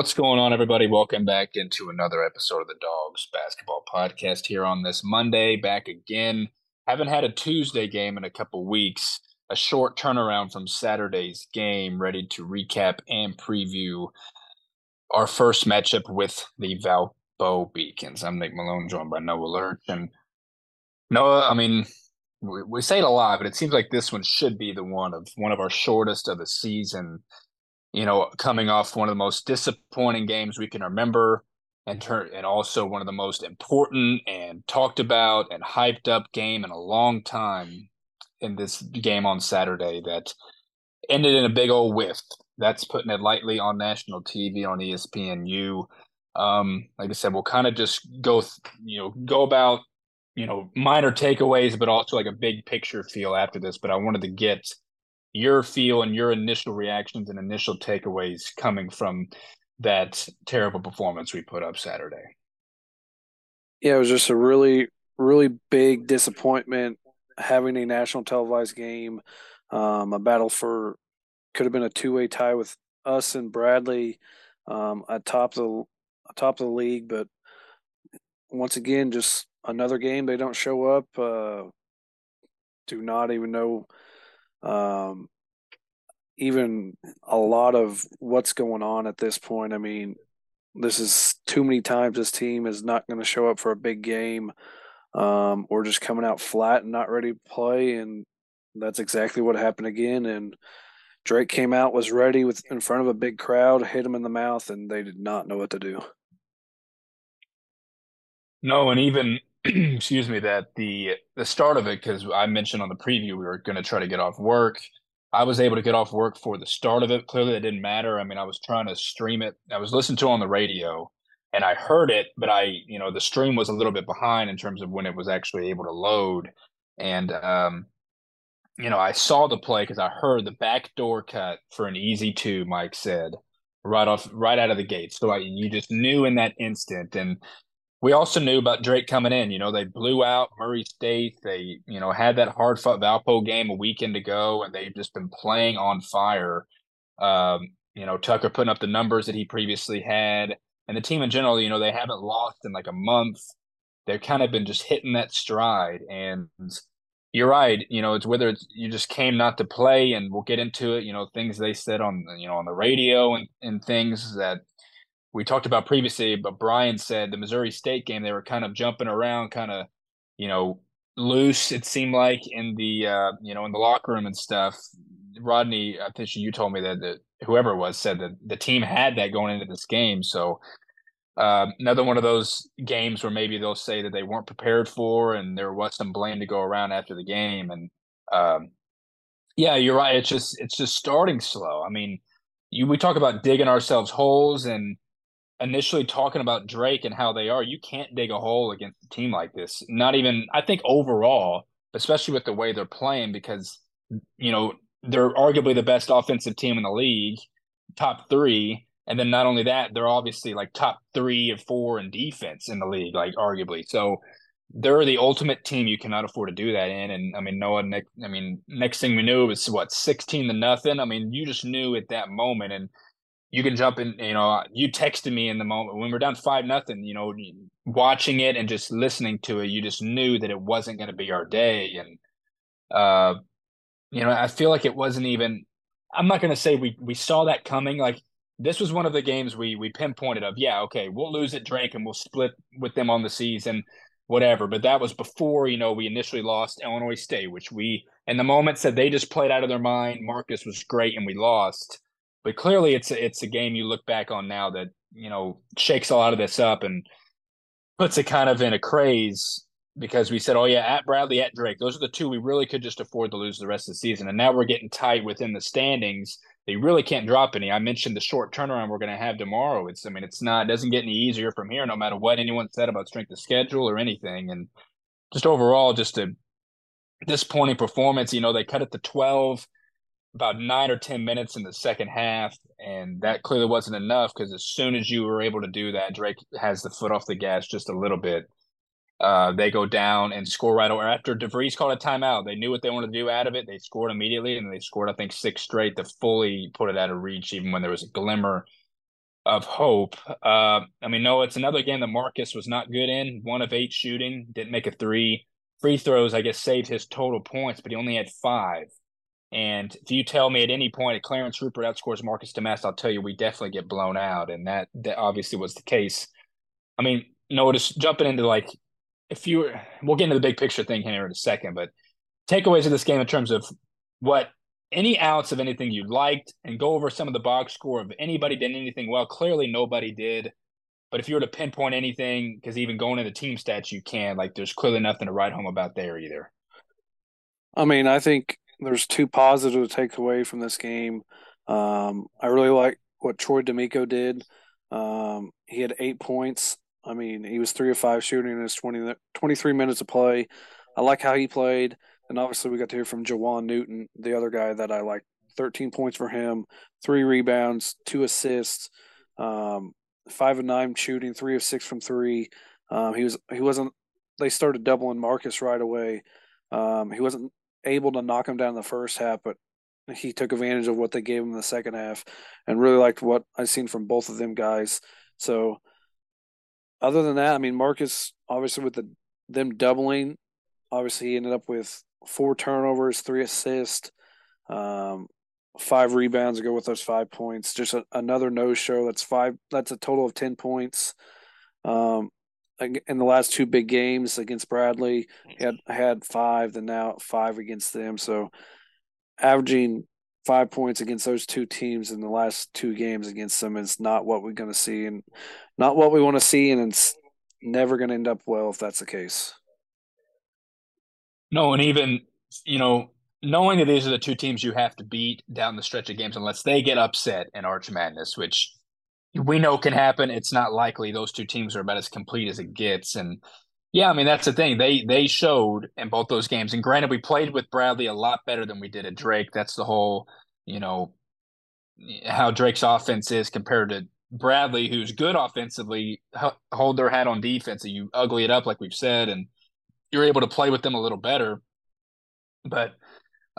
What's going on, everybody? Welcome back into another episode of the Dogs Basketball Podcast here on this Monday. Back again. Haven't had a Tuesday game in a couple weeks. A short turnaround from Saturday's game. Ready to recap and preview our first matchup with the Valpo Beacons. I'm Nick Malone, joined by Noah Lurch. And Noah, I mean, we, we say it a lot, but it seems like this one should be the one of one of our shortest of the season you know, coming off one of the most disappointing games we can remember, and turn and also one of the most important and talked about and hyped up game in a long time in this game on Saturday that ended in a big old whiff. That's putting it lightly on national TV on ESPNU. Um, like I said, we'll kind of just go, you know, go about, you know, minor takeaways, but also like a big picture feel after this. But I wanted to get your feel and your initial reactions and initial takeaways coming from that terrible performance we put up Saturday. Yeah, it was just a really, really big disappointment having a national televised game, um, a battle for could have been a two way tie with us and Bradley um, atop the atop of the league, but once again, just another game they don't show up. Uh, do not even know um, even a lot of what's going on at this point. I mean, this is too many times this team is not going to show up for a big game um, or just coming out flat and not ready to play. And that's exactly what happened again. And Drake came out, was ready with in front of a big crowd, hit him in the mouth, and they did not know what to do. No, and even excuse me, that the the start of it, because I mentioned on the preview we were going to try to get off work. I was able to get off work for the start of it. Clearly, it didn't matter. I mean, I was trying to stream it. I was listening to on the radio, and I heard it, but I, you know, the stream was a little bit behind in terms of when it was actually able to load. And um, you know, I saw the play because I heard the back door cut for an easy two. Mike said right off, right out of the gate. So I, you just knew in that instant, and we also knew about Drake coming in. You know, they blew out Murray State. They, you know, had that hard fought Valpo game a weekend ago, and they've just been playing on fire. Um, you know, Tucker putting up the numbers that he previously had, and the team in general. You know, they haven't lost in like a month. They've kind of been just hitting that stride, and you're right. You know, it's whether it's you just came not to play, and we'll get into it. You know, things they said on you know on the radio and and things that we talked about previously, but Brian said the Missouri State game they were kind of jumping around, kind of you know loose. It seemed like in the uh, you know in the locker room and stuff. Rodney, I think you told me that, that whoever it was said that the team had that going into this game. So uh, another one of those games where maybe they'll say that they weren't prepared for, and there was some blame to go around after the game. And um, yeah, you're right. It's just it's just starting slow. I mean, you we talk about digging ourselves holes and initially talking about Drake and how they are, you can't dig a hole against a team like this. Not even, I think overall, especially with the way they're playing, because, you know, they're arguably the best offensive team in the league, top three. And then not only that, they're obviously like top three or four in defense in the league, like arguably. So they're the ultimate team you cannot afford to do that in. And I mean, Noah, Nick, I mean, next thing we knew it was what, 16 to nothing. I mean, you just knew at that moment. And you can jump in. You know, you texted me in the moment when we're down five nothing. You know, watching it and just listening to it, you just knew that it wasn't going to be our day. And uh, you know, I feel like it wasn't even. I'm not going to say we we saw that coming. Like this was one of the games we we pinpointed of. Yeah, okay, we'll lose at Drake and we'll split with them on the season, whatever. But that was before you know we initially lost Illinois State, which we in the moment said they just played out of their mind. Marcus was great and we lost but clearly, it's a, it's a game you look back on now that you know shakes a lot of this up and puts it kind of in a craze because we said, oh yeah, at Bradley, at Drake, those are the two we really could just afford to lose the rest of the season, and now we're getting tight within the standings. They really can't drop any. I mentioned the short turnaround we're going to have tomorrow. It's, I mean, it's not, it doesn't get any easier from here, no matter what anyone said about strength of schedule or anything. And just overall, just a disappointing performance. You know, they cut it to twelve about nine or ten minutes in the second half, and that clearly wasn't enough because as soon as you were able to do that, Drake has the foot off the gas just a little bit. Uh, they go down and score right over after DeVries called a timeout. They knew what they wanted to do out of it. They scored immediately, and they scored I think six straight to fully put it out of reach, even when there was a glimmer of hope. Uh, I mean, no, it's another game that Marcus was not good in. One of eight shooting, didn't make a three. Free throws, I guess, saved his total points, but he only had five. And if you tell me at any point if Clarence Rupert outscores Marcus Domask, I'll tell you we definitely get blown out, and that that obviously was the case. I mean, notice jumping into like if you were, we'll get into the big picture thing here in a second, but takeaways of this game in terms of what any outs of anything you liked and go over some of the box score of anybody did anything well. Clearly, nobody did. But if you were to pinpoint anything, because even going into team stats, you can, like, there's clearly nothing to write home about there either. I mean, I think there's two positive to take away from this game. Um, I really like what Troy D'Amico did. Um, he had eight points. I mean, he was three of five shooting in his 20, 23 minutes of play. I like how he played. And obviously, we got to hear from Jawaun Newton, the other guy that I like. 13 points for him, three rebounds, two assists, um, five of nine shooting, three of six from three. Um, he was he wasn't. They started doubling Marcus right away. Um, he wasn't able to knock him down in the first half, but he took advantage of what they gave him in the second half, and really liked what I've seen from both of them guys. So, other than that, I mean, Marcus obviously with the them doubling, obviously he ended up with four turnovers, three assists, um, five rebounds to go with those five points. Just a, another no show. That's five. That's a total of ten points. Um, in the last two big games against Bradley, he had had five, then now five against them. So averaging five points against those two teams in the last two games against them is not what we're going to see, and not what we want to see, and it's never going to end up well if that's the case. No, and even you know, knowing that these are the two teams you have to beat down the stretch of games, unless they get upset in Arch Madness, which we know can happen. It's not likely. Those two teams are about as complete as it gets, and yeah, I mean that's the thing. They they showed in both those games, and granted, we played with Bradley a lot better than we did at Drake. That's the whole, you know, how Drake's offense is compared to Bradley, who's good offensively, hold their hat on defense, and you ugly it up like we've said, and you're able to play with them a little better. But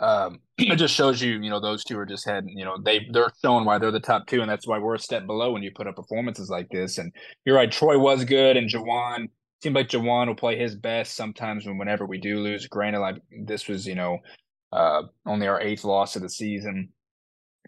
um, it just shows you, you know, those two are just had, you know, they they're showing why they're the top two, and that's why we're a step below when you put up performances like this. And you're right, Troy was good, and Jawaun seemed like Jawaun will play his best sometimes when whenever we do lose. Granted, like this was, you know, uh, only our eighth loss of the season.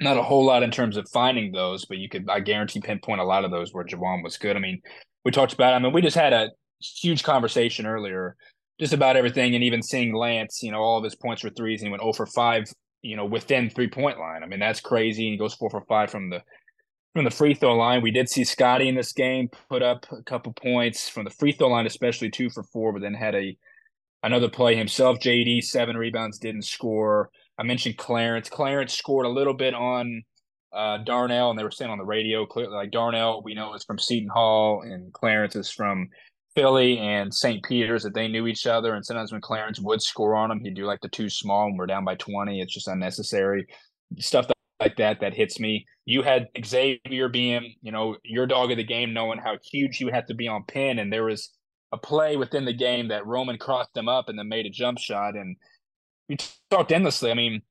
Not a whole lot in terms of finding those, but you could, I guarantee, pinpoint a lot of those where Jawaun was good. I mean, we talked about. I mean, we just had a huge conversation earlier just about everything, and even seeing Lance, you know, all of his points were threes, and he went 0 for 5, you know, within three point line. I mean, that's crazy. And he goes 4 for 5 from the from the free throw line. We did see Scotty in this game put up a couple points from the free throw line, especially two for four, but then had a another play himself. JD seven rebounds, didn't score. I mentioned Clarence. Clarence scored a little bit on uh, Darnell, and they were saying on the radio clearly like Darnell we know is from Seton Hall, and Clarence is from Philly and St. Peter's that they knew each other. And sometimes when Clarence would score on them, he'd do like the two small and we're down by 20. It's just unnecessary. Stuff like that that hits me. You had Xavier being, you know, your dog of the game, knowing how huge you had to be on Penn. And there was a play within the game that Roman crossed him up and then made a jump shot. And we talked endlessly. I mean,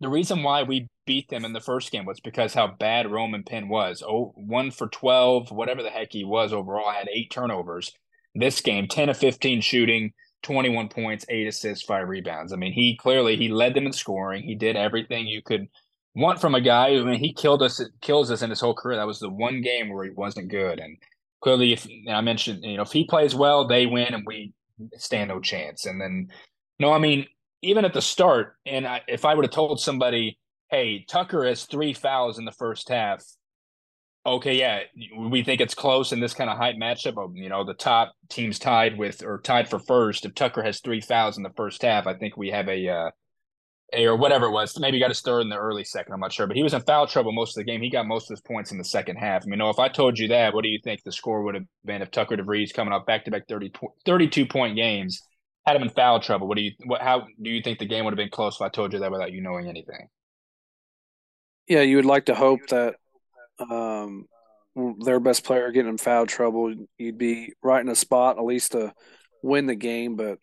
the reason why we beat them in the first game was because how bad Roman Penn was. Oh, one for 12, whatever the heck he was overall, had eight turnovers this game 10 of 15 shooting 21 points 8 assists 5 rebounds. I mean he clearly he led them in scoring. He did everything you could want from a guy. I mean he killed us kills us in his whole career. That was the one game where he wasn't good. And clearly if i mentioned you know if he plays well they win and we stand no chance. And then no i mean even at the start and I, if i would have told somebody hey tucker has three fouls in the first half Okay, yeah, we think it's close in this kind of hype matchup. You know, the top teams tied with or tied for first. If Tucker has three fouls in the first half, I think we have a, uh, a or whatever it was. Maybe got a stir in the early second. I'm not sure, but he was in foul trouble most of the game. He got most of his points in the second half. I mean, know if I told you that, what do you think the score would have been if Tucker DeVries coming off back to back 32 point games had him in foul trouble? What do you what how do you think the game would have been close if I told you that without you knowing anything? Yeah, you would like to hope that um, their best player getting in foul trouble, you'd be right in a spot at least to win the game. But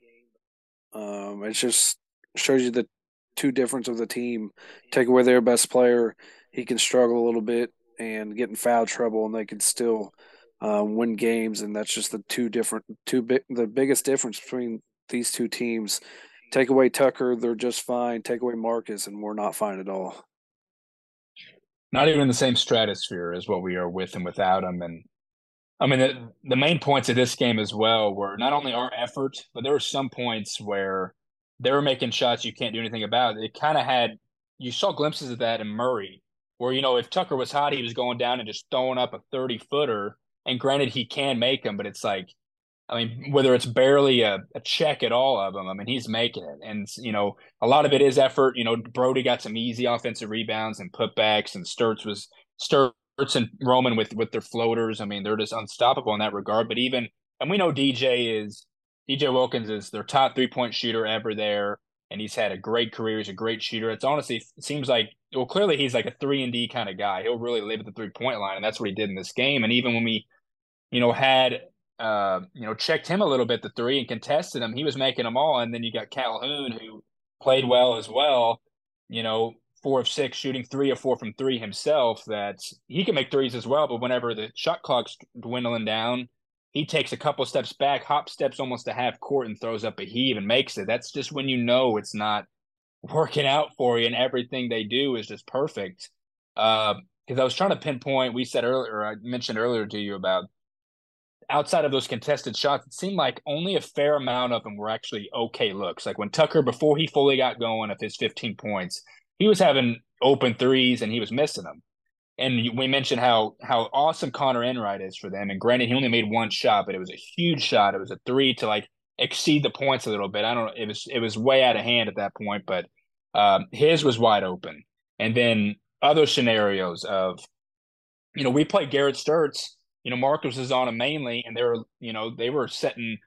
um, it just shows you the two difference of the team. Take away their best player, he can struggle a little bit, and get in foul trouble, and they can still uh, win games. And that's just the two different, two big, the biggest difference between these two teams. Take away Tucker, they're just fine. Take away Marcus, and we're not fine at all. Not even in the same stratosphere as what we are with and without them. And I mean, the, the main points of this game as well were not only our effort, but there were some points where they were making shots you can't do anything about. It kind of had you saw glimpses of that in Murray, where you know if Tucker was hot, he was going down and just throwing up a thirty footer. And granted, he can make them, but it's like, I mean, whether it's barely a, a check at all of them, I mean, he's making it, and you know, a lot of it is effort. You know, Brodie got some easy offensive rebounds and putbacks, and Sturtz was Sturtz and Roman with with their floaters. I mean, they're just unstoppable in that regard. But even and we know DJ is DJ Wilkins is their top three point shooter ever there, and he's had a great career. He's a great shooter. It's honestly it seems like well, clearly he's like a three and D kind of guy. He'll really live at the three point line, and that's what he did in this game. And even when we, you know, had uh, you know, checked him a little bit the three and contested him, he was making them all. And then you got Calhoun who played well as well. You know, four of six, shooting three or four from three himself. That he can make threes as well, but whenever the shot clock's dwindling down, he takes a couple steps back, hop steps almost to half court, and throws up a heave and makes it. That's just when you know it's not working out for you, and everything they do is just perfect. Because uh, I was trying to pinpoint, we said earlier, I mentioned earlier to you about outside of those contested shots, it seemed like only a fair amount of them were actually okay looks. Like when Tucker, before he fully got going of his 15 points, he was having open threes and he was missing them and we mentioned how how awesome Conor Enright is for them. And granted, he only made one shot, but it was a huge shot. It was a three to like exceed the points a little bit. I don't know. It was it was way out of hand at that point, but um, his was wide open. And then other scenarios of, you know, we played Garrett Sturtz. You know, Marcus is on him mainly, and they were, you know, they were setting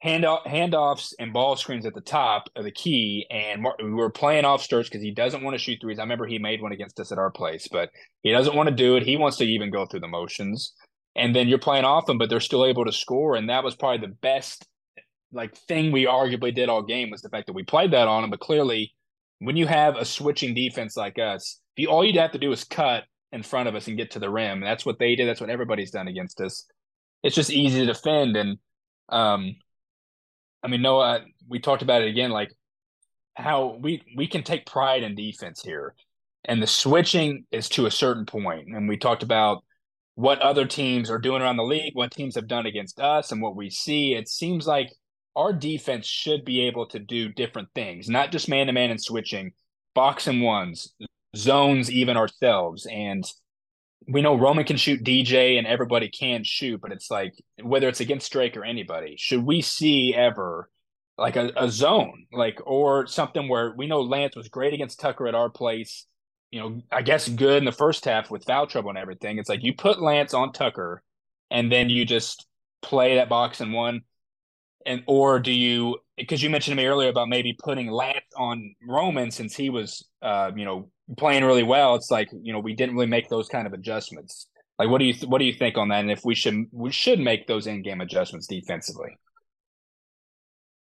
hand off, handoffs and ball screens at the top of the key. And we were playing off Sturtz because he doesn't want to shoot threes. I remember he made one against us at our place, but he doesn't want to do it. He wants to even go through the motions. And then you're playing off them, but they're still able to score. And that was probably the best like thing we arguably did all game was the fact that we played that on them. But clearly, when you have a switching defense like us, all you'd have to do is cut in front of us and get to the rim. That's what they did. That's what everybody's done against us. It's just easy to defend. And um, I mean, Noah, we talked about it again, like how we we can take pride in defense here, and the switching is to a certain point. And we talked about what other teams are doing around the league, what teams have done against us, and what we see. It seems like our defense should be able to do different things, not just man to man and switching, box and ones, zones, even ourselves, and we know Roman can shoot DJ and everybody can shoot, but it's like whether it's against Drake or anybody, should we see ever like a, a zone, like or something where we know Lance was great against Tucker at our place, you know, I guess good in the first half with foul trouble and everything. It's like you put Lance on Tucker and then you just play that box and one. And or do you because you mentioned to me earlier about maybe putting Lance on Roman since he was uh, you know, playing really well, it's like you know we didn't really make those kind of adjustments. Like, what do you th- what do you think on that? And if we should we should make those in game adjustments defensively?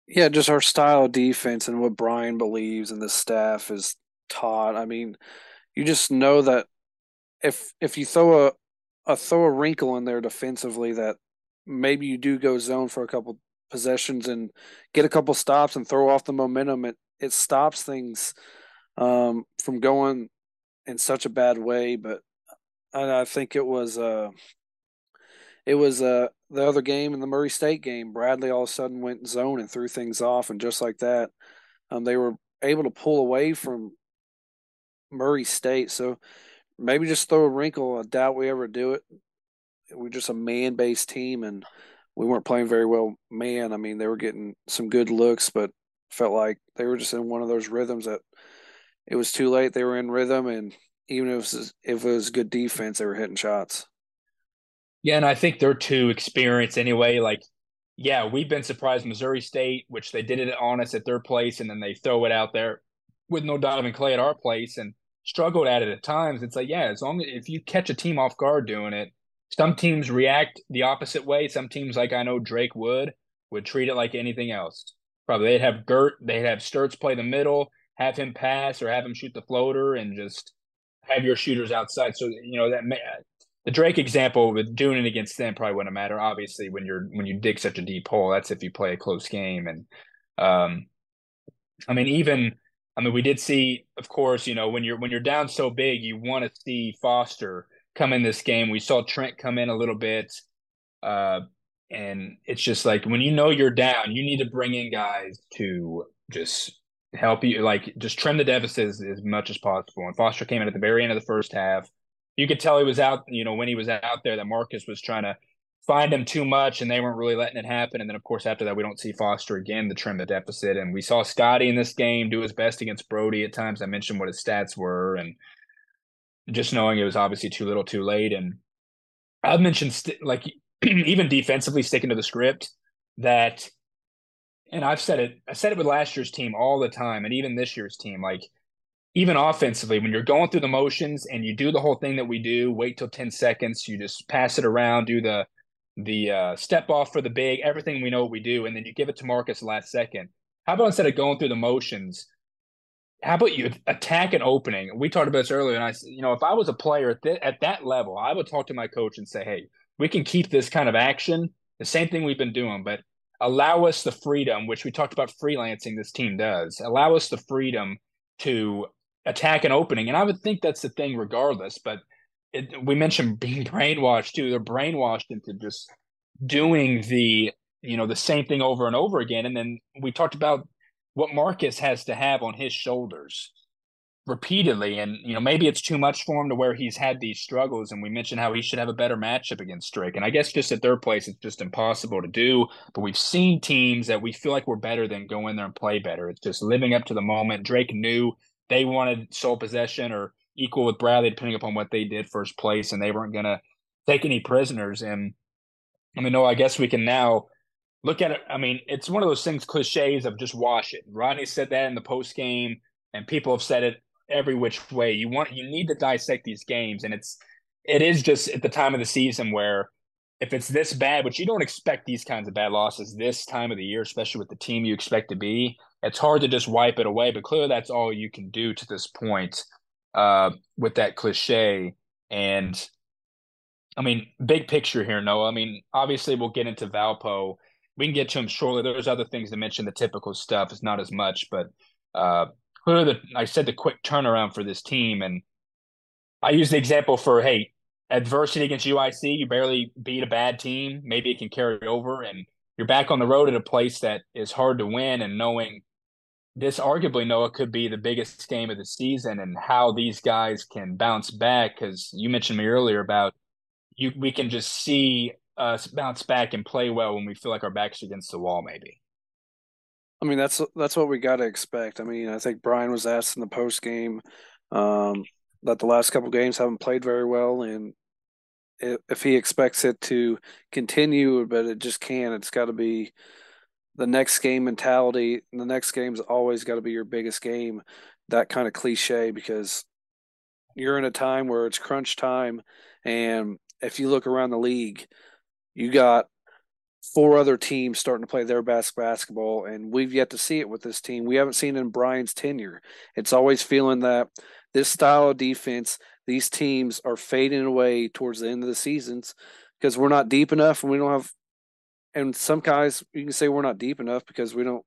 Yeah, just our style of defense and what Brian believes and the staff is taught. I mean, you just know that if if you throw a a throw a wrinkle in there defensively, that maybe you do go zone for a couple possessions and get a couple stops and throw off the momentum. It it stops things um, from going in such a bad way. But I, I think it was uh, it was uh, the other game in the Murray State game. Bradley all of a sudden went zone and threw things off, and just like that, um, they were able to pull away from Murray State. So maybe just throw a wrinkle. I doubt we ever do it. We're just a man based team, and we weren't playing very well man. I mean, they were getting some good looks, but felt like they were just in one of those rhythms that it was too late. They were in rhythm, and even if it was, if it was good defense, they were hitting shots. Yeah, and I think they're too experienced anyway. Like, yeah, we've been surprised Missouri State, which they did it on us at their place, and then they throw it out there with no Donovan Clay at our place and struggled at it at times. It's like, yeah, as long as if you catch a team off guard doing it, some teams react the opposite way. Some teams, like I know Drake would, would treat it like anything else. Probably they'd have Gert, they'd have Sturtz play the middle, have him pass or have him shoot the floater and just have your shooters outside. So you know that may, the Drake example with doing it against them probably wouldn't matter. Obviously, when you're when you dig such a deep hole, that's if you play a close game. And um, I mean, even I mean, we did see, of course, you know, when you're when you're down so big, you want to see Foster come in this game. We saw Trent come in a little bit. Uh, and it's just like when you know you're down, you need to bring in guys to just help you, like just trim the deficit as, as much as possible. And Foster came in at the very end of the first half. You could tell he was out, you know, when he was out there that Marcus was trying to find him too much and they weren't really letting it happen. And then, of course, after that, we don't see Foster again to trim the deficit. And we saw Scotty in this game do his best against Brodie at times. I mentioned what his stats were and just knowing it was obviously too little too late. And I've mentioned, st- like, even defensively sticking to the script that and I've said it I said it with last year's team all the time and even this year's team like even offensively when you're going through the motions and you do the whole thing that we do wait till 10 seconds you just pass it around do the the uh, step off for the big everything we know what we do and then you give it to Marcus last second how about instead of going through the motions how about you attack an opening we talked about this earlier and I you know if I was a player at, th- at that level I would talk to my coach and say hey we can keep this kind of action, the same thing we've been doing, but allow us the freedom, which we talked about freelancing this team does, allow us the freedom to attack an opening. And I would think that's the thing regardless, but it, we mentioned being brainwashed too. They're brainwashed into just doing the, you know, the same thing over and over again. And then we talked about what Marcus has to have on his shoulders repeatedly and you know maybe it's too much for him to where he's had these struggles and we mentioned how he should have a better matchup against Drake and I guess just at third place it's just impossible to do but we've seen teams that we feel like we're better than go in there and play better. It's just living up to the moment. Drake knew they wanted sole possession or equal with Bradley depending upon what they did first place and they weren't going to take any prisoners and I mean no I guess we can now look at it I mean it's one of those things cliches of just wash it Rodney said that in the post game and people have said it every which way. You want you need to dissect these games, and it's it is just at the time of the season where if it's this bad, which you don't expect these kinds of bad losses this time of the year, especially with the team you expect to be, it's hard to just wipe it away. But clearly, that's all you can do to this point uh, with that cliche. And I mean, big picture here, Noah. I mean, obviously, we'll get into Valpo. We can get to him shortly. There's other things to mention. The typical stuff is not as much, but uh, clearly the I said the quick turnaround for this team, and I use the example for hey, adversity against UIC, you barely beat a bad team, maybe it can carry over, and you're back on the road at a place that is hard to win, and knowing this arguably Noah could be the biggest game of the season, and how these guys can bounce back because you mentioned me earlier about you we can just see bounce back and play well when we feel like our backs against the wall, maybe. I mean, that's that's what we got to expect. I mean, I think Brian was asked in the post game um, that the last couple games haven't played very well, and if he expects it to continue, but it just can't. It's got to be the next game mentality. The next game's always got to be your biggest game. That kind of cliche because you're in a time where it's crunch time, and if you look around the league, you got four other teams starting to play their best basketball, and we've yet to see it with this team. We haven't seen in Brian's tenure. It's always feeling that this style of defense, these teams are fading away towards the end of the seasons because we're not deep enough and we don't have. And some guys, you can say we're not deep enough because we don't,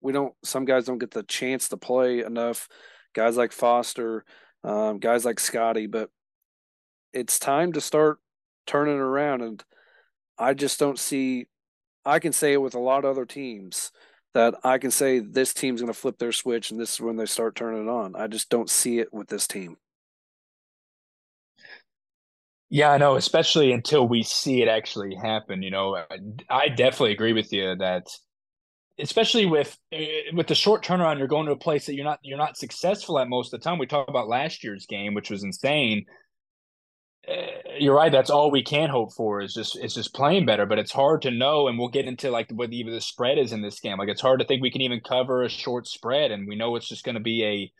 we don't. Some guys don't get the chance to play enough. Guys like Foster, um, guys like Scotty, but it's time to start turning around and. I just don't see I can say it with a lot of other teams that I can say this team's going to flip their switch and this is when they start turning it on. I just don't see it with this team. Yeah, I know, especially until we see it actually happen. You know, I, I definitely agree with you that, especially with eh, with the short turnaround, you're going to a place that you're not you're not successful at most of the time. We talk about last year's game, which was insane you're right. That's all we can hope for is just it's just playing better. But it's hard to know, and we'll get into like what even the spread is in this game. Like it's hard to think we can even cover a short spread, and we know it's just going to be a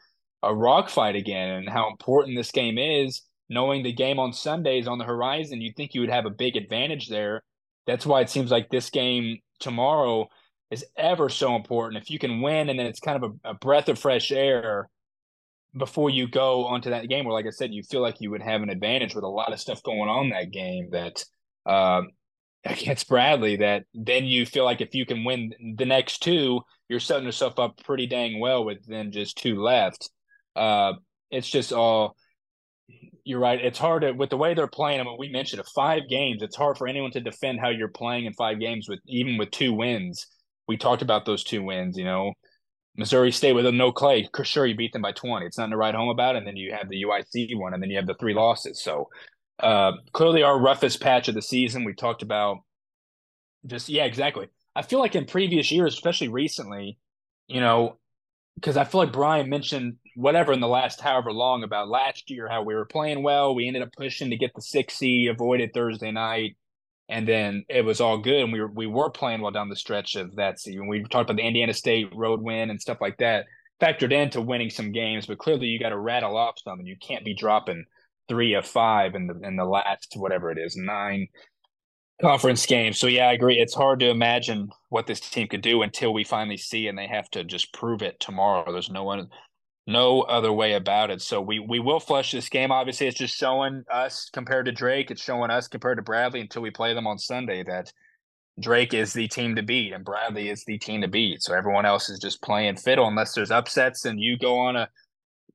a rock fight again. And how important this game is, knowing the game on Sunday is on the horizon, you'd think you would have a big advantage there. That's why it seems like this game tomorrow is ever so important. If you can win, and then it's kind of a, a breath of fresh air before you go onto that game where, like I said, you feel like you would have an advantage with a lot of stuff going on that game that uh, against Bradley that then you feel like if you can win the next two, you're setting yourself up pretty dang well with then just two left. Uh, it's just all you're right. It's hard to, with the way they're playing. I mean, we mentioned it, five games. It's hard for anyone to defend how you're playing in five games with even with two wins. We talked about those two wins. You know, Missouri State with a no Clay, sure you beat them by 20. It's nothing to write home about. And then you have the UIC one, and then you have the three losses. So uh, clearly our roughest patch of the season. We talked about just yeah, exactly. I feel like in previous years, especially recently, you know, because I feel like Brian mentioned whatever in the last however long about last year how we were playing well. We ended up pushing to get the six seed, avoided Thursday night, and then it was all good. And we were we were playing well down the stretch of that season. We talked about the Indiana State road win and stuff like that, factored into winning some games. But clearly, you got to rattle off some, and you can't be dropping three of five in the in the last whatever it is nine conference games. So yeah, I agree. It's hard to imagine what this team could do until we finally see, and they have to just prove it tomorrow. There's no one, no other way about it. So we we will flush this game. Obviously, it's just showing us compared to Drake. It's showing us compared to Bradley until we play them on Sunday that Drake is the team to beat and Bradley is the team to beat. So everyone else is just playing fiddle unless there's upsets and you go on a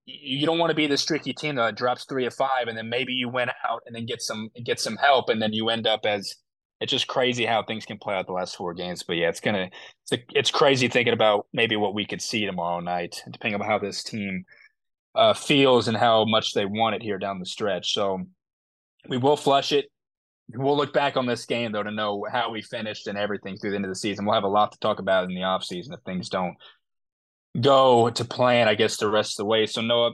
you don't want to be the streaky team that drops three or five and then maybe you win out and then get some get some help and then you end up as it's just crazy how things can play out the last four games. But yeah, it's gonna it's it's crazy thinking about maybe what we could see tomorrow night, depending on how this team uh, feels and how much they want it here down the stretch. So we will flush it. We'll look back on this game though to know how we finished and everything through the end of the season. We'll have a lot to talk about in the offseason if things don't go to plan, I guess, the rest of the way. So Noah,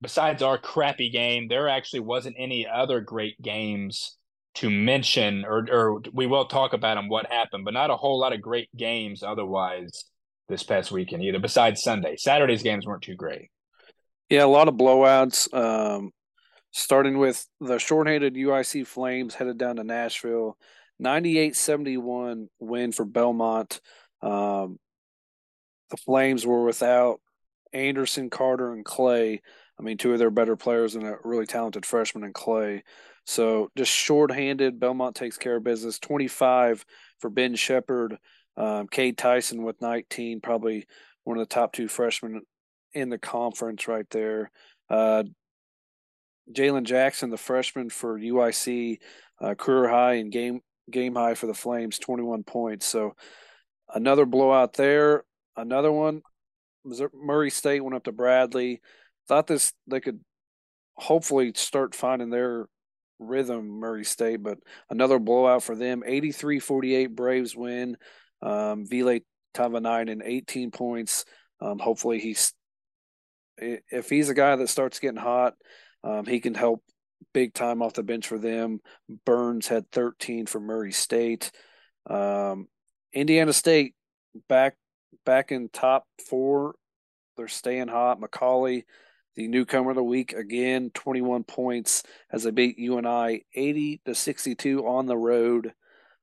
besides our crappy game, there actually wasn't any other great games to mention, or or we will talk about them what happened, but not a whole lot of great games otherwise this past weekend either. Besides Sunday, Saturday's games weren't too great. Yeah, a lot of blowouts. Um, starting with the shorthanded UIC Flames headed down to Nashville, 98-71 win for Belmont. Um, the Flames were without Anderson, Carter, and Clay. I mean, two of their better players and a really talented freshman in Clay. So just shorthanded, Belmont takes care of business. 25 for Ben Sheppard. Um, Cade Tyson with 19, probably one of the top two freshmen in the conference right there. Uh, Jalen Jackson, the freshman for UIC, uh, career high and game game high for the Flames, 21 points. So another blowout there. Another one, Murray State went up to Bradley. Thought this they could hopefully start finding their rhythm, Murray State, but another blowout for them. 83 48 Braves win. Um, Ville Tahvanainen, 18 points. Um, hopefully, he's if he's a guy that starts getting hot, um, he can help big time off the bench for them. Burns had 13 for Murray State. Um, Indiana State back back in top four. They're staying hot. McCauley, the newcomer of the week, again, 21 points as they beat UNI 80 to 62 on the road.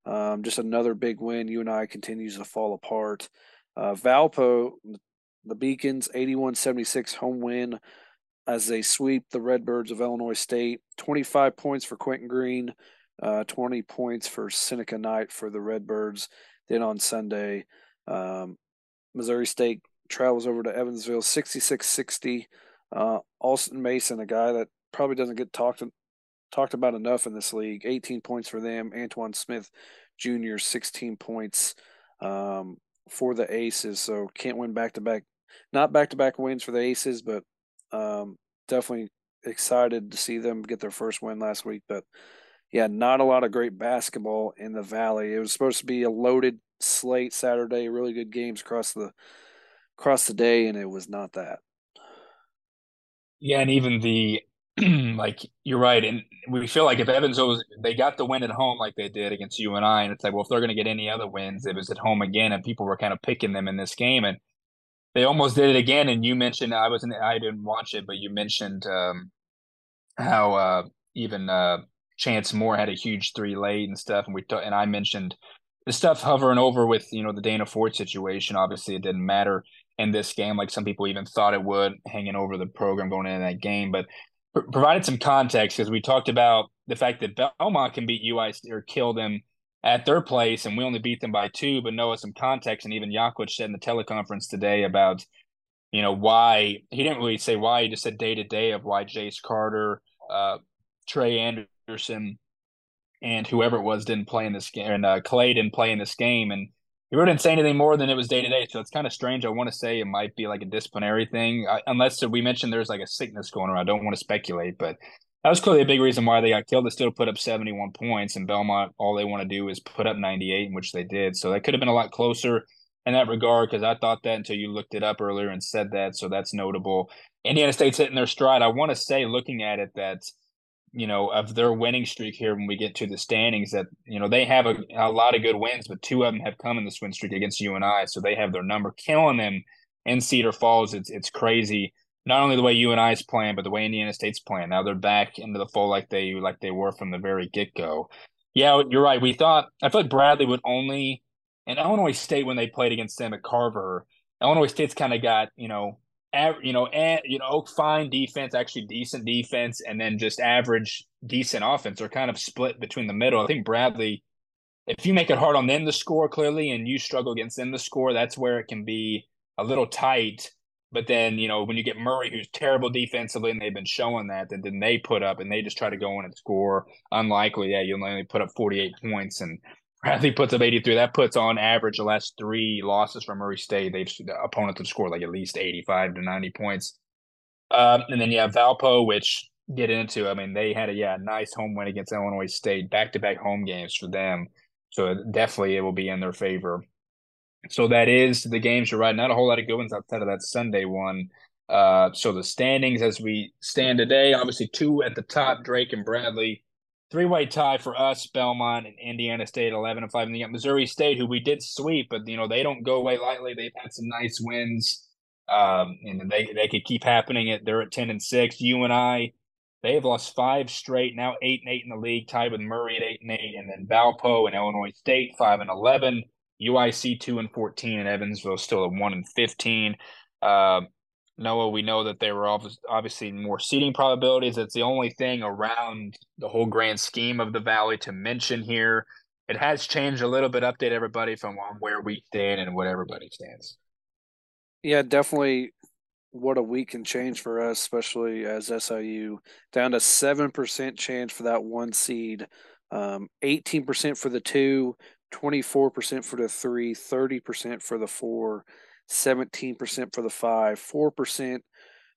Um, just another big win. UNI continues to fall apart. Uh, Valpo, the Beacons, 81 76 home win as they sweep the Redbirds of Illinois State. 25 points for Quentin Green, uh, 20 points for Seneca Knight for the Redbirds. Then on Sunday, um, Missouri State travels over to Evansville 66 60. Uh, Austin Mason, a guy that probably doesn't get talked talked about enough in this league, 18 points for them. Antoine Smith Jr., 16 points um, for the Aces. So can't win back to back, not back to back wins for the Aces, but um, definitely excited to see them get their first win last week. But yeah, not a lot of great basketball in the Valley. It was supposed to be a loaded slate Saturday, really good games across the across the day, and it was not that. Yeah, and even the like you're right, and we feel like if Evans was they got the win at home like they did against UNI, and I, and it's like, well, if they're going to get any other wins, it was at home again, and people were kind of picking them in this game, and they almost did it again. And you mentioned I wasn't, I didn't watch it, but you mentioned um, how uh, even uh, Chance Moore had a huge three late and stuff, and we t- and I mentioned the stuff hovering over with you know the Dana Ford situation. Obviously, it didn't matter in this game, like some people even thought it would, hanging over the program going into that game. But pr- provided some context because we talked about the fact that Belmont can beat UI or kill them at their place, and we only beat them by two. But Noah, some context, and even Yaklich said in the teleconference today about you know why he didn't really say why he just said day to day of why Jace Carter, uh, Trey Anderson, and whoever it was didn't play in this game, and uh, Clay didn't play in this game, and he really didn't say anything more than it was day to day. So it's kind of strange. I want to say it might be like a disciplinary thing, I, unless we mentioned there's like a sickness going around. I don't want to speculate, but that was clearly a big reason why they got killed. They still put up 71 points, and Belmont, all they want to do is put up 98, which they did. So that could have been a lot closer in that regard because I thought that until you looked it up earlier and said that. So that's notable. Indiana State's hitting their stride. I want to say, looking at it, that you know, of their winning streak here when we get to the standings that, you know, they have a, a lot of good wins, but two of them have come in this win streak against UNI. So they have their number killing them in Cedar Falls. It's it's crazy. Not only the way UNI is playing, but the way Indiana State's playing. Now they're back into the fold like they like they were from the very get go. Yeah, you're right. We thought I feel like Bradley would only and Illinois State when they played against them at Carver, Illinois State's kind of got, you know, you know, and you know, fine defense, actually decent defense, and then just average decent offense are kind of split between the middle. I think Bradley, if you make it hard on them to score clearly, and you struggle against them to score, that's where it can be a little tight. But then, you know, when you get Murray, who's terrible defensively, and they've been showing that, then, then they put up and they just try to go in and score. Unlikely, yeah, you'll only put up 48 points. And Bradley puts up 83. That puts on average the last three losses from Murray State. They've the opponents have scored like at least 85 to 90 points. Um, and then yeah, Valpo, which get into. I mean, they had a yeah nice home win against Illinois State, back to back home games for them. So definitely it will be in their favor. So that is the games you're right. Not a whole lot of good ones outside of that Sunday one. Uh, so the standings as we stand today, obviously two at the top, Drake and Bradley three way tie for us, Belmont and Indiana State, eleven and five, and you got Missouri State, who we did sweep, but you know they don't go away lightly. They've had some nice wins, um, and they they could keep happening. It they're at ten and six. UNI, they have lost five straight, now eight and eight in the league, tied with Murray at eight and eight, and then Valpo and Illinois State five and eleven. UIC two and fourteen, and Evansville still at one and fifteen. Uh, Noah, we know that there were obviously more seating probabilities. It's the only thing around the whole grand scheme of the Valley to mention here. It has changed a little bit. Update everybody from where we stand and what everybody stands. Yeah, definitely. What a week can change for us, especially as SIU down to seven percent chance for that one seed, um, eighteen percent for the two, 24% for the three, 30% for the four, 17% for the five, 4%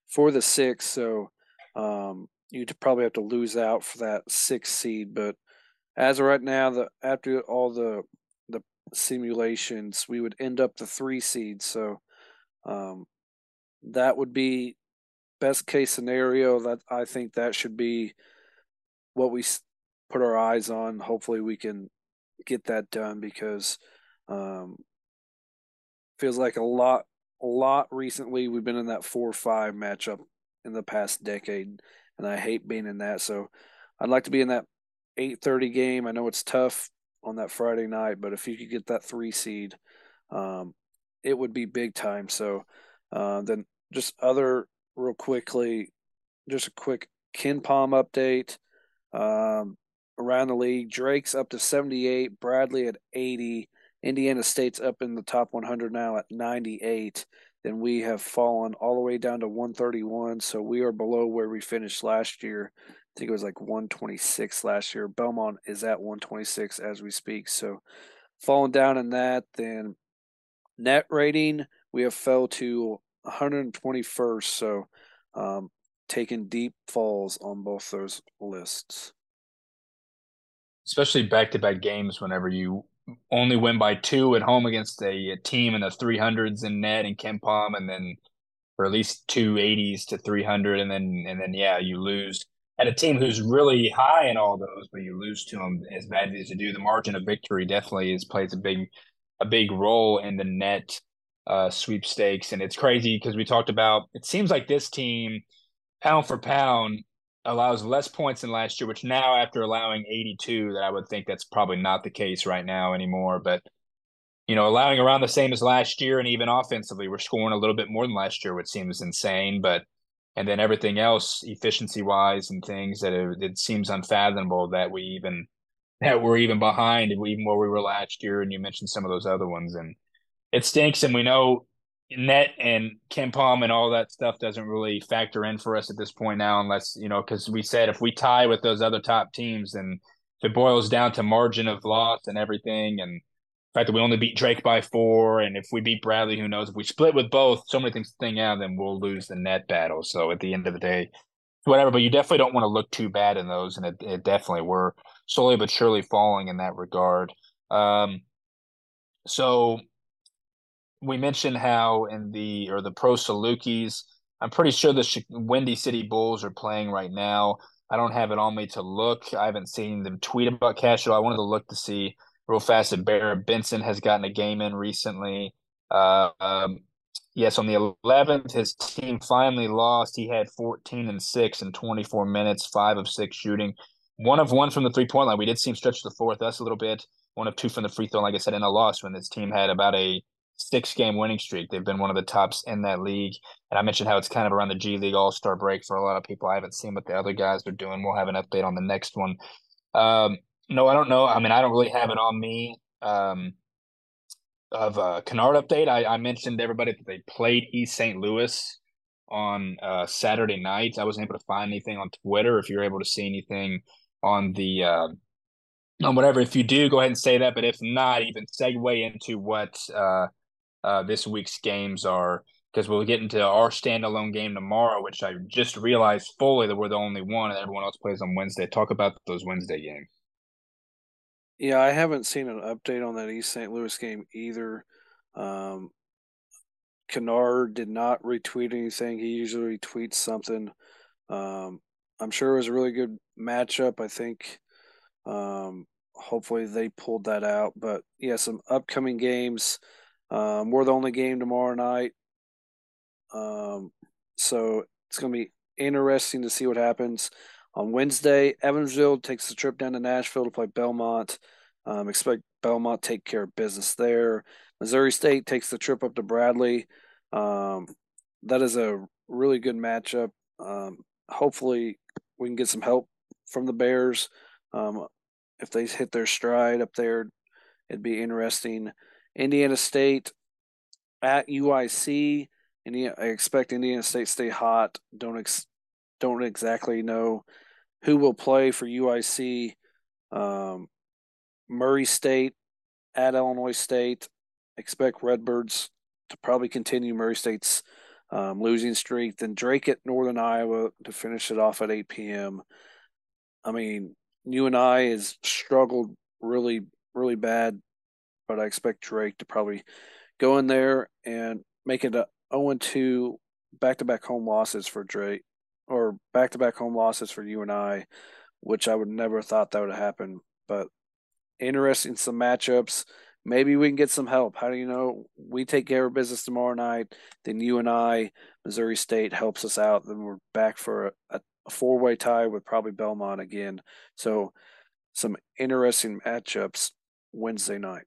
for the six. So um, you'd probably have to lose out for that six seed. But as of right now, the after all the the simulations, we would end up the three seed. So um, that would be best case scenario. That I think that should be what we put our eyes on. Hopefully, we can get that done because um, feels like a lot a lot recently we've been in that four five matchup in the past decade and i hate being in that. So i'd like to be in that 8.30 game. I know it's tough on that friday night but if you could get that three seed um, it would be big time. So uh, then just other real quickly just a quick KenPom update. Um, around the league drake's up to 78 bradley at 80 Indiana State's up in the top 100 now at 98. Then we have fallen all the way down to 131. So we are below where we finished last year. I think it was like 126 last year. Belmont is at 126 as we speak. So falling down in that. Then net rating, we have fell to 121st. So um, taking deep falls on both those lists. Especially back to back games whenever you only win by two at home against a, a team in the 300s in net and KenPom, and then or at least two 80s to 300, and then and then yeah, you lose at a team who's really high in all those, but you lose to them as badly as you do. The margin of victory definitely is plays a big a big role in the net uh, sweepstakes, and it's crazy because we talked about. It seems like this team, pound for pound, allows less points than last year, which now after allowing 82, that I would think that's probably not the case right now anymore. But you know, allowing around the same as last year, and even offensively, we're scoring a little bit more than last year, which seems insane. But and then everything else, efficiency wise, and things that it, it seems unfathomable that we even that we're even behind, even where we were last year. And you mentioned some of those other ones, and it stinks. And we know net and KenPom and all that stuff doesn't really factor in for us at this point now, unless you know, because we said if we tie with those other top teams, and if it boils down to margin of loss and everything, and the fact that we only beat Drake by four, and if we beat Bradley, who knows? If we split with both, so many things thing out, then we'll lose the net battle. So at the end of the day, whatever. But you definitely don't want to look too bad in those, and it, it definitely we're slowly but surely falling in that regard. Um, so we mentioned how in the or the Pro Salukis, I'm pretty sure the Windy City Bulls are playing right now. I don't have it on me to look. I haven't seen them tweet about cash. Castro. I wanted to look to see real fast if Barrett Benson has gotten a game in recently. Uh, um, yes, on the 11th, his team finally lost. He had 14 and six in 24 minutes, five of six shooting, one of one from the three point line. We did see him stretch the floor with us a little bit. One of two from the free throw. Like I said, in a loss when this team had about a six game winning streak. They've been one of the tops in that league. And I mentioned how it's kind of around the G League All Star break for a lot of people. I haven't seen what the other guys are doing. We'll have an update on the next one. Um, no, I don't know. I mean, I don't really have it on me. Um, of a Kennard update, I, I mentioned everybody that they played East St. Louis on uh, Saturday night. I wasn't able to find anything on Twitter. If you're able to see anything on the uh, on whatever, if you do, go ahead and say that. But if not, even segue into what uh, uh, this week's games are because we'll get into our standalone game tomorrow, which I just realized fully that we're the only one and everyone else plays on Wednesday. Talk about those Wednesday games. Yeah, I haven't seen an update on that East St. Louis game either. Um, Kennard did not retweet anything. He usually retweets something. Um, I'm sure it was a really good matchup. I think um, hopefully they pulled that out. But yeah, some upcoming games. Um, we're the only game tomorrow night. Um, so it's going to be interesting to see what happens. On Wednesday, Evansville takes the trip down to Nashville to play Belmont. Um, expect Belmont take care of business there. Missouri State takes the trip up to Bradley. Um, that is a really good matchup. Um, hopefully, we can get some help from the Bears. Um, if they hit their stride up there, it'd be interesting. Indiana State at UIC. I expect Indiana State stay hot. Don't ex, don't exactly know who will play for UIC. Um, Murray State at Illinois State. Expect Redbirds to probably continue Murray State's um, losing streak. Then Drake at Northern Iowa to finish it off at 8 p.m. I mean, UNI has struggled really, really bad but I expect Drake to probably go in there and make it a 0 2 back to back home losses for Drake or back to back home losses for UNI, which I would never have thought that would happen. But interesting some matchups. Maybe we can get some help. How do you know we take care of business tomorrow night? Then UNI, Missouri State helps us out. Then we're back for a, a four way tie with probably Belmont again. So some interesting matchups Wednesday night.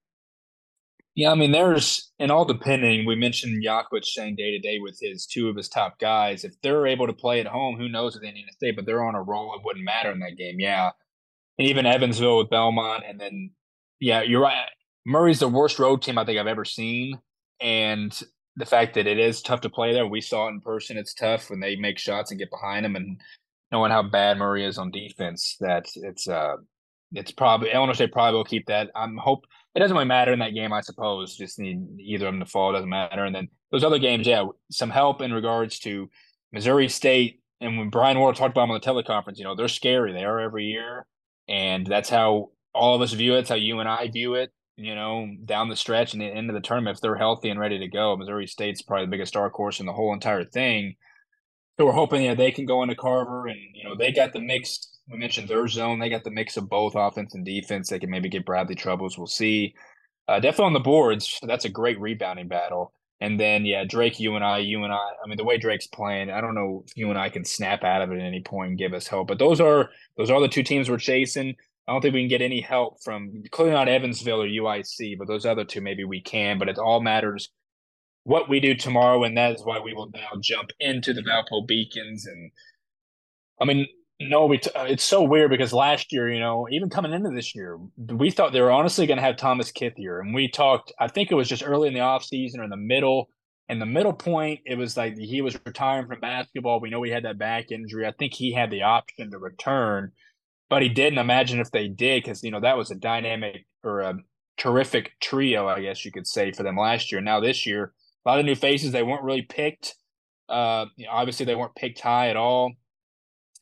Yeah, I mean, there's and all depending. We mentioned Jakovic saying day to day with his two of his top guys. If they're able to play at home, who knows what they need to stay? But they're on a roll. It wouldn't matter in that game. Yeah, and even Evansville with Belmont, and then yeah, you're right. Murray's the worst road team I think I've ever seen, and the fact that it is tough to play there. We saw it in person. It's tough when they make shots and get behind them, and knowing how bad Murray is on defense, that it's uh, it's probably Illinois State probably will keep that. I'm hope it doesn't really matter in that game, I suppose. Just need either of them to fall. Doesn't matter. And then those other games, yeah, some help in regards to Missouri State. And when Brian Wardle talked about them on the teleconference, you know, they're scary. They are every year, and that's how all of us view it. It's how you and I view it. You know, down the stretch and the end of the tournament, if they're healthy and ready to go, Missouri State's probably the biggest star course in the whole entire thing. So we're hoping that they can go into Carver, and you know, they got the mix we mentioned their zone. They got the mix of both offense and defense. They can maybe get Bradley troubles. We'll see. Uh, definitely on the boards. That's a great rebounding battle. And then yeah, Drake, UNI, you and I. I mean, the way Drake's playing, I don't know if UNI can snap out of it at any point and give us hope. But those are those are the two teams we're chasing. I don't think we can get any help from clearly not Evansville or UIC, but those other two maybe we can. But it all matters what we do tomorrow, and that is why we will now jump into the Valpo Beacons. And I mean, no, we t- it's so weird because last year, you know, even coming into this year, we thought they were honestly going to have Thomas Kithier, and we talked. I think it was just early in the off season or in the middle. In the middle point, it was like he was retiring from basketball. We know he had that back injury. I think he had the option to return but he didn't imagine if they did because you know that was a dynamic or a terrific trio, I guess you could say, for them last year. Now this year, a lot of new faces. They weren't really picked. Uh, you know, obviously, they weren't picked high at all.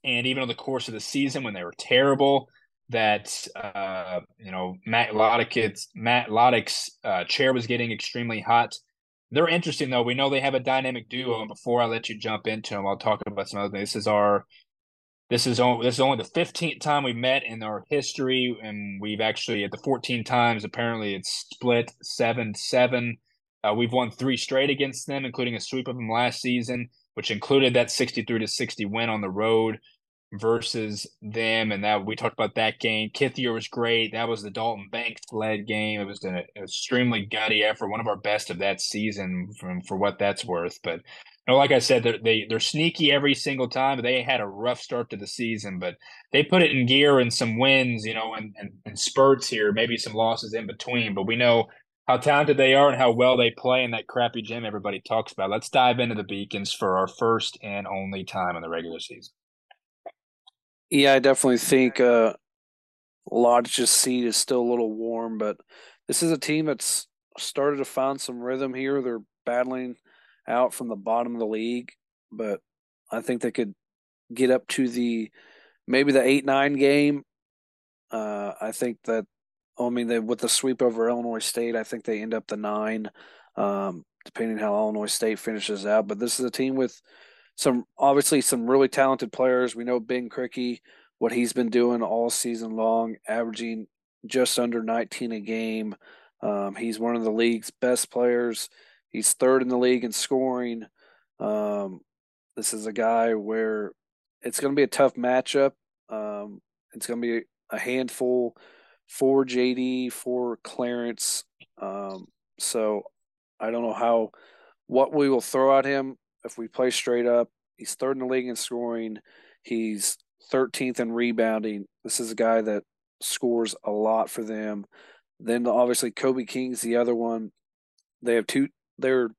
And even on the course of the season, when they were terrible, that uh, you know Matt Lottich's Matt Lottich's uh, chair was getting extremely hot. They're interesting though. We know they have a dynamic duo. And before I let you jump into them, I'll talk about some other things. This is our this is only this is only the 15th time we met in our history, and we've actually at the 14 times apparently it's split seven seven. Uh, we've won three straight against them, including a sweep of them last season, which included that 63 to 60 win on the road versus them. And that we talked about that game. Kithier was great. That was the Dalton Banks led game. It was an extremely gutty effort, one of our best of that season, from for what that's worth. But know, like I said, they're, they they're sneaky every single time. They had a rough start to the season, but they put it in gear and some wins, you know, and, and, and spurts here, maybe some losses in between. But we know how talented they are and how well they play in that crappy gym everybody talks about. Let's dive into the Beacons for our first and only time in the regular season. Yeah, I definitely think uh, Lodge's seat is still a little warm, but this is a team that's started to find some rhythm here. They're battling out from the bottom of the league, but I think they could get up to the maybe the eight nine game. Uh, I think that I mean they, with the sweep over Illinois State, I think they end up the nine, um, depending how Illinois State finishes out. But this is a team with some obviously some really talented players. We know Ben Krikke, what he's been doing all season long, averaging just under 19 a game. Um, he's one of the league's best players. He's third in the league in scoring. Um, this is a guy where it's going to be a tough matchup. Um, it's going to be a handful for JD, for Clarence. Um, so I don't know how what we will throw at him if we play straight up. He's third in the league in scoring. He's 13th in rebounding. This is a guy that scores a lot for them. Then obviously Kobe King's the other one. They have two they're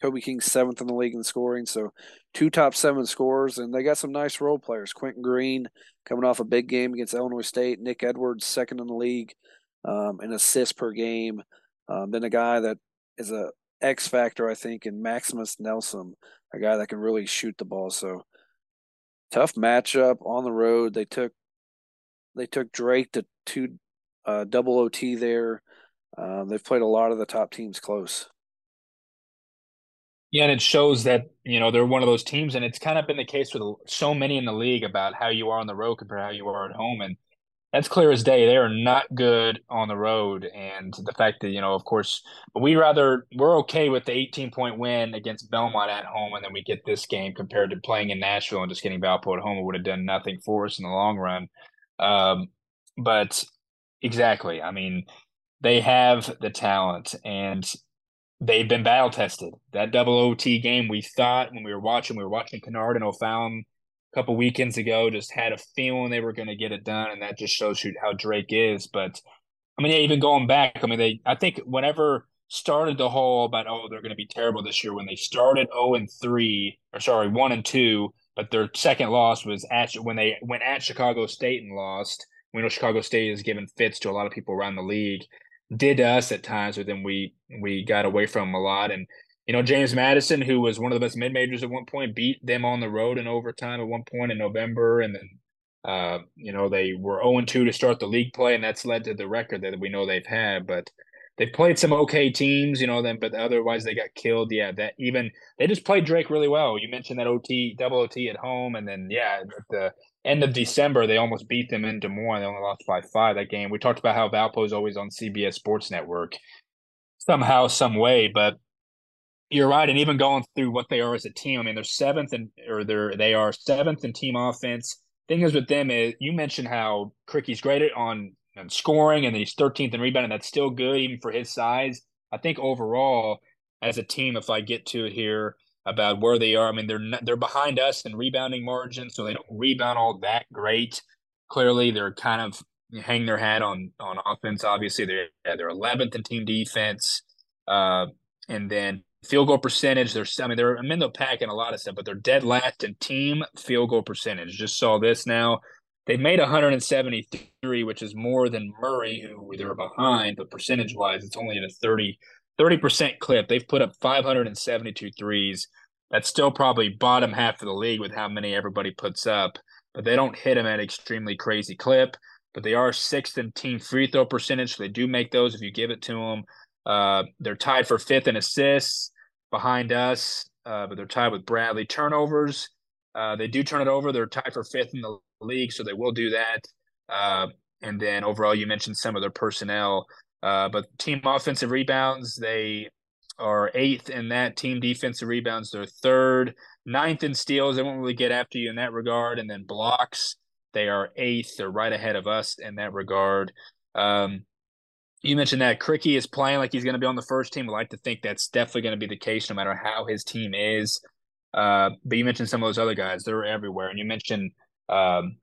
Kobe King's seventh in the league in scoring, so two top seven scores, and they got some nice role players. Quinton Green coming off a big game against Illinois State. Nick Edwards second in the league um, in assists per game. Um, then a guy that is a X factor, I think, in Maximus Nelson, a guy that can really shoot the ball. So tough matchup on the road. They took they took Drake to two uh, double OT there. Um, they've played a lot of the top teams close. Yeah, and it shows that you know they're one of those teams, and it's kind of been the case with so many in the league about how you are on the road compared to how you are at home, and that's clear as day. They are not good on the road, and the fact that you know, of course, we rather we're okay with the 18 point win against Belmont at home, and then we get this game compared to playing in Nashville and just getting Valpo at home. It would have done nothing for us in the long run. Um, but exactly, I mean, they have the talent, and they've been battle tested. That double OT game, we thought when we were watching, we were watching Kennard and O'Fallon a couple weekends ago, just had a feeling they were going to get it done, and that just shows you how Drake is. But I mean, yeah, even going back, I mean, they I think whenever started the whole about oh they're going to be terrible this year when they started 0 and 3 or sorry 1 and 2 but their second loss was at when they went at Chicago State and lost we know Chicago State is given fits to a lot of people around the league did to us at times, but then we we got away from them a lot. And you know, James Madison, who was one of the best mid majors at one point, beat them on the road in overtime at one point in November, and then uh, you know they were 0 2 to start the league play, and that's led to the record that we know they've had. But they've played some okay teams, you know, then but otherwise they got killed. Yeah, that even they just played Drake really well. You mentioned that OT double OT at home, and then yeah, at the end of December, they almost beat them in Des Moines. They only lost by five that game. We talked about how Valpo is always on CBS Sports Network somehow, some way, but you're right. And even going through what they are as a team, I mean, they're seventh and or they're they are seventh in team offense. Thing is with them is you mentioned how Krikke's great on, on scoring and he's 13th in rebounding. That's still good even for his size. I think overall, as a team, if I get to it here about where they are, I mean they're not, they're behind us in rebounding margin, so they don't rebound all that great. Clearly, they're kind of hang their hat on on offense. Obviously, they're they're 11th in team defense, uh, and then field goal percentage. They're I mean they're I'm in the pack in a lot of stuff, but they're dead last in team field goal percentage. Just saw this now. They've made 173, which is more than Murray, who they're behind, but percentage wise, it's only at a 30 percent clip. They've put up 572 threes. That's still probably bottom half of the league with how many everybody puts up, but they don't hit them at extremely crazy clip. But they are sixth in team free throw percentage, so they do make those if you give it to them. Uh, they're tied for fifth in assists behind us, uh, but they're tied with Bradley. Turnovers, uh, they do turn it over. They're tied for fifth in the league, so they will do that. Uh, and then overall, you mentioned some of their personnel, uh, but team offensive rebounds, they are eighth in that. Team defensive rebounds, they're third. Ninth in steals, they won't really get after you in that regard. And then blocks, they are eighth. They're right ahead of us in that regard. Um, you mentioned that Krikke is playing like he's going to be on the first team. I like to think that's definitely going to be the case no matter how his team is. Uh, but you mentioned some of those other guys; they're everywhere. And you mentioned um,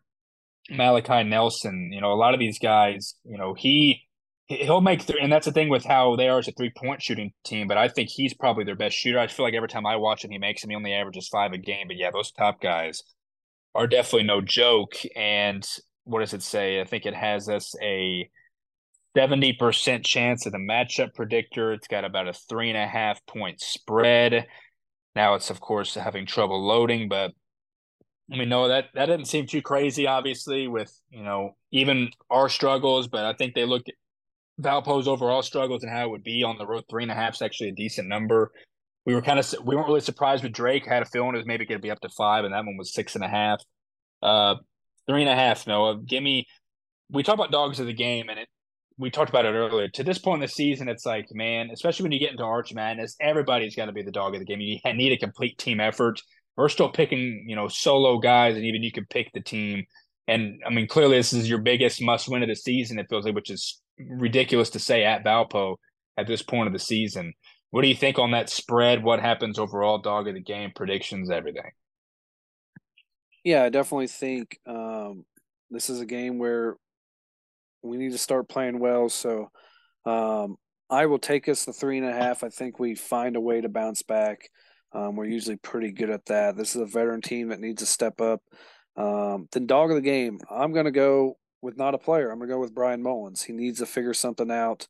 Malachi Nelson. You know, a lot of these guys. You know, he he'll make three, and that's the thing with how they are as a three point shooting team. But I think he's probably their best shooter. I feel like every time I watch him, he makes him. He only averages five a game. But yeah, those top guys are definitely no joke. And what does it say? I think it has us a 70% chance of the matchup predictor. It's got about a three and a half point spread. Now it's of course having trouble loading, but I mean, no, that that didn't seem too crazy. Obviously, with you know even our struggles, but I think they look at Valpo's overall struggles and how it would be on the road. Three and a half is actually a decent number. We were kind of we weren't really surprised with Drake. Had a feeling it was maybe going to be up to five, and that one was six and a half. Uh, three and a half. Noah, give me. We talk about dogs of the game, and it we talked about it earlier. To this point in the season, it's like, man, especially when you get into Arch Madness, everybody's got to be the dog of the game. You need a complete team effort. We're still picking, you know, solo guys, and even you can pick the team. And I mean, clearly, this is your biggest must win of the season. It feels like, which is ridiculous to say at Valpo at this point of the season. What do you think on that spread? What happens overall? Dog of the game predictions, everything. Yeah, I definitely think um, this is a game where we need to start playing well. So um, I will take us the three and a half. I think we find a way to bounce back. Um, we're usually pretty good at that. This is a veteran team that needs to step up. Um, then dog of the game, I'm going to go with not a player. I'm going to go with Bryan Mullins. He needs to figure something out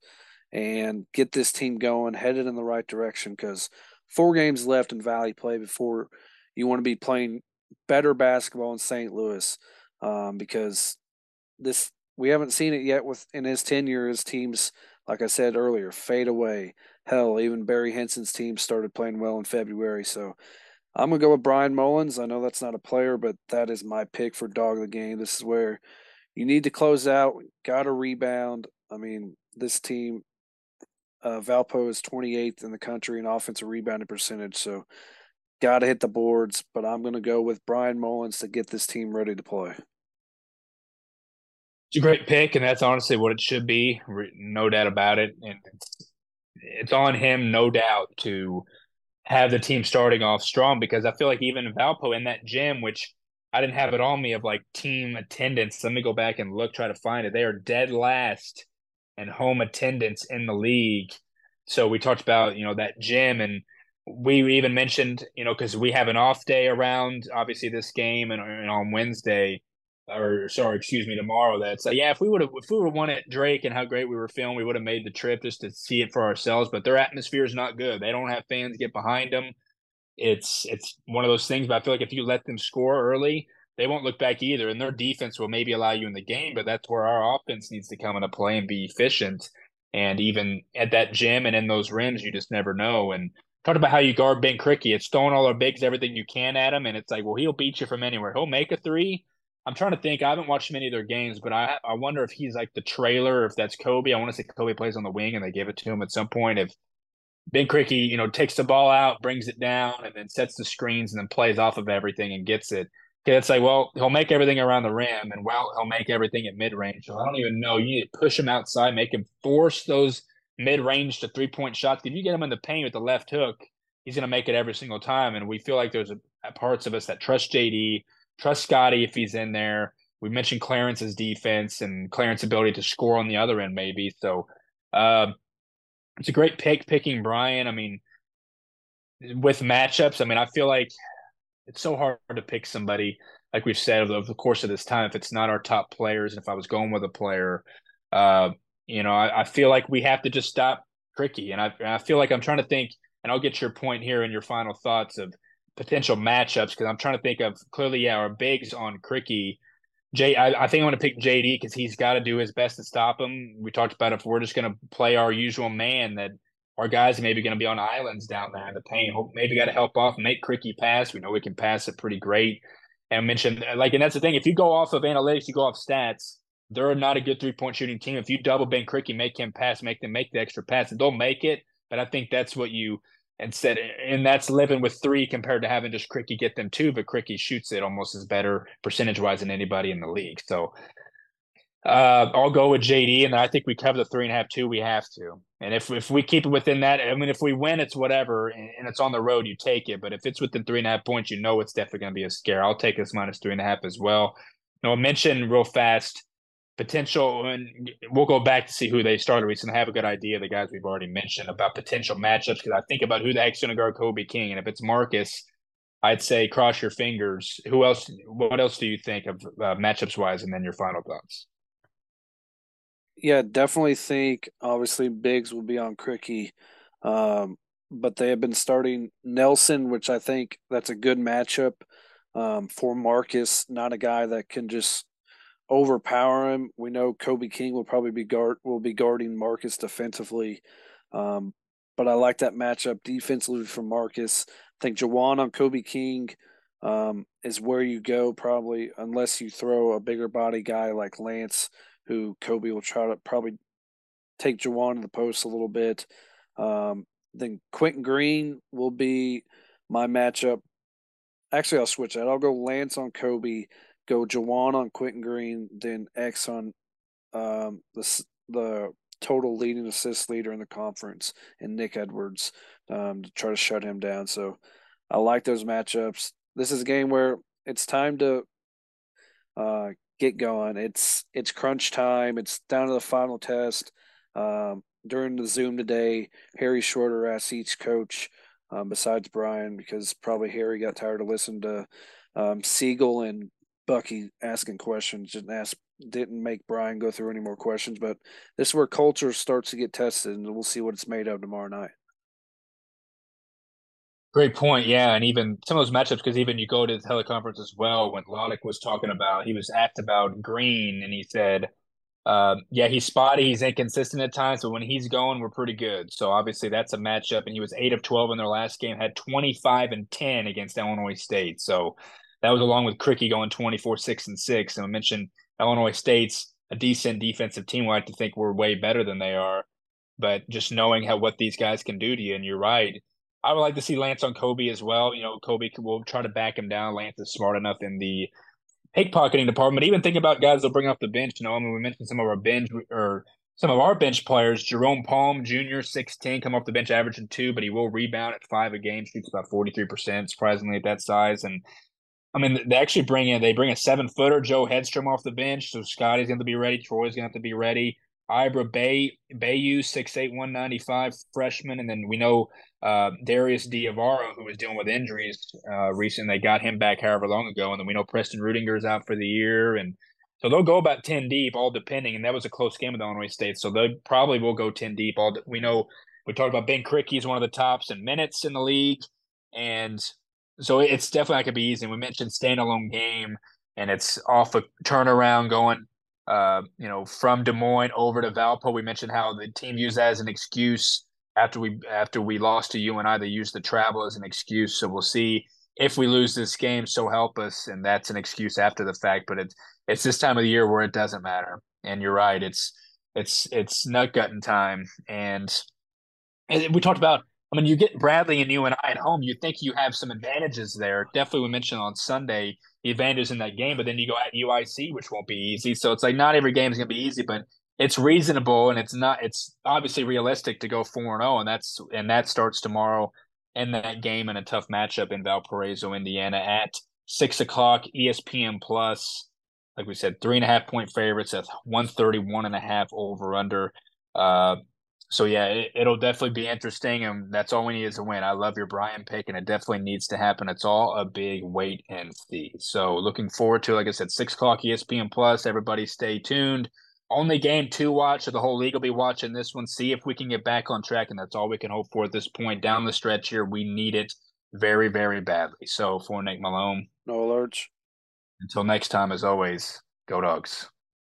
and get this team going, headed in the right direction because four games left in Valley play before you want to be playing better basketball in St. Louis um, because this we haven't seen it yet with in his tenure. His teams, like I said earlier, fade away. Hell, even Barry Hinson's team started playing well in February. So I'm gonna go with Bryan Mullins. I know that's not a player, but that is my pick for dog of the game. This is where you need to close out. Got to rebound. I mean, this team, uh, Valpo is 28th in the country in offensive rebounding percentage. So got to hit the boards. But I'm going to go with Bryan Mullins to get this team ready to play. It's a great pick, and that's honestly what it should be. No doubt about it. And it's on him, no doubt, to have the team starting off strong because I feel like even Valpo in that gym, which I didn't have it on me of like team attendance. Let me go back and look, try to find it. They are dead last in home attendance in the league. So we talked about, you know, that gym and we even mentioned, you know, because we have an off day around obviously this game and, and on Wednesday or sorry, excuse me, tomorrow. That's like, yeah, if we would have if we would have won at Drake and how great we were feeling, we would have made the trip just to see it for ourselves. But their atmosphere is not good. They don't have fans get behind them. It's it's one of those things. But I feel like if you let them score early, they won't look back either. And their defense will maybe allow you in the game, but that's where our offense needs to come into play and be efficient. And even at that gym and in those rims, you just never know. And talk about how you guard Ben Krikke. It's throwing all our bigs, everything you can at him, and it's like, well, he'll beat you from anywhere. He'll make a three I'm trying to think. I haven't watched many of their games, but I I wonder if he's like the trailer, if that's Kobe. I want to say Kobe plays on the wing and they give it to him at some point. If Ben Krikke, you know, takes the ball out, brings it down, and then sets the screens and then plays off of everything and gets it. it's like, well, he'll make everything around the rim, and well, he'll make everything at mid range. So I don't even know. You need to push him outside, make him force those mid range to three point shots. If you get him in the paint with the left hook, he's going to make it every single time. And we feel like there's a parts of us that trust JD, trust Scotty if he's in there. We mentioned Clarence's defense and Clarence's ability to score on the other end, maybe. So uh, it's a great pick picking Brian. I mean, with matchups, I mean, I feel like it's so hard to pick somebody like we've said over the course of this time if it's not our top players and if i was going with a player uh, you know I, I, feel like we have to just stop tricky and I, I feel like i'm trying to think and i'll get your point here in your final thoughts of potential matchups because i'm trying to think of clearly yeah our bigs on Krikke I, think I'm going to pick JD because he's got to do his best to stop him. We talked about if we're just going to play our usual man, that our guys are maybe going to be on islands down there in the paint. Maybe got to help off, make Krikke pass. We know we can pass it pretty great. And I mentioned like, and that's the thing. If you go off of analytics, you go off stats. They're not a good three point shooting team. If you double Ben Krikke, make him pass, make them make the extra pass, and they'll make it. But I think that's what you instead, and that's living with three compared to having just Krikke get them two. But Krikke shoots it almost as better percentage wise than anybody in the league. So uh, I'll go with JD, and I think we cover the three and a half two. We have to, and if if we keep it within that, I mean, if we win, it's whatever, and, and it's on the road, you take it. But if it's within three and a half points, you know it's definitely going to be a scare. I'll take this minus three and a half as well. Now, I'll mention real fast potential, and we'll go back to see who they started recently. I have a good idea of the guys we've already mentioned about potential matchups because I think about who the heck's going to guard Kobe King, and if it's Marcus. I'd say cross your fingers. Who else? What else do you think of uh, matchups wise, and then your final thoughts? yeah, definitely think obviously Biggs will be on Krikke. Um, but they have been starting Nelson, which I think that's a good matchup um, for Marcus. Not a guy that can just overpower him. We know Kobe King will probably be guard will be guarding Marcus defensively, um, but I like that matchup defensively for Marcus. I think Jawaun on Kobe King um, is where you go probably, unless you throw a bigger body guy like Lance who Kobe will try to probably take Jawaun to the post a little bit. Um, then Quinton Green will be my matchup. Actually, I'll switch that. I'll go Lance on Kobe, go Jawaun on Quinton Green, then X on um, the the total leading assist leader in the conference, and Nick Edwards um, to try to shut him down. So I like those matchups. This is a game where it's time to uh, get going. It's it's crunch time. It's down to the final test. Um, during the Zoom today, Harry Shorter asked each coach, um, besides Brian, because probably Harry got tired of listening to um, Siegel and Bucky asking questions. Didn't ask, didn't make Brian go through any more questions. But this is where culture starts to get tested, and we'll see what it's made of tomorrow night. Great point. Yeah. And even some of those matchups, because even you go to the teleconference as well, when Lottich was talking about, he was asked about Green and he said, uh, yeah, he's spotty. He's inconsistent at times, but when he's going, we're pretty good. So obviously that's a matchup. And he was 8 of 12 in their last game, had 25 and 10 against Illinois State. So that was along with Krikke going 24, 6 and 6. And I mentioned Illinois State's a decent defensive team. We like to think we're way better than they are. But just knowing how what these guys can do to you, and you're right I would like to see Lance on Kobe as well. You know, Kobe will try to back him down. Lance is smart enough in the pickpocketing department. Even think about guys they'll bring off the bench. You know, I mean, we mentioned some of our bench or some of our bench players. Jerome Palm Jr., 6'10, come off the bench averaging two, but he will rebound at five a game, shoots about 43%, surprisingly at that size. And I mean, they actually bring in, they bring a seven footer, Joe Hedstrom off the bench. So Scotty's going to be ready. Troy's going to have to be ready. Ibra Bay Bayu, 6'8", 195 freshman. And then we know uh, Darius DeAveiro, who was dealing with injuries uh, recently. They got him back however long ago. And then we know Preston Ruedinger is out for the year. And so they'll go about 10 deep, all depending. And that was a close game with Illinois State. So they probably will go 10 deep. All We know we talked about Ben Crick. He's one of the tops in minutes in the league. And so it's definitely not going to be easy. We mentioned standalone game, and it's off a turnaround going uh, you know, from Des Moines over to Valpo. We mentioned how the team used that as an excuse after we after we lost to UNI. They used the travel as an excuse. So we'll see if we lose this game. So help us, and that's an excuse after the fact. But it's it's this time of the year where it doesn't matter. And you're right. It's it's it's nut gutting time, and we talked about I mean, you get Bradley and UNI at home. You think you have some advantages there. Definitely, we mentioned on Sunday the advantages in that game, but then you go at UIC, which won't be easy. So it's like not every game is going to be easy, but it's reasonable and it's not. It's obviously realistic to go four and zero, oh, and that's and that starts tomorrow in that game in a tough matchup in Valparaiso, Indiana at six o'clock, ESPN Plus. Like we said, three and a half point favorites at 131 and a half over under. Uh, so yeah, it, will definitely be interesting, and that's all we need is a win. I love your Brian pick, and it definitely needs to happen. It's all a big wait and see. So looking forward to, like I said, six o'clock ESPN Plus. Everybody, stay tuned. Only game to watch, so the whole league will be watching this one. See if we can get back on track, and that's all we can hope for at this point. Down the stretch here, we need it very, very badly. So for Nick Malone, no alerts. Until next time, as always, go dogs.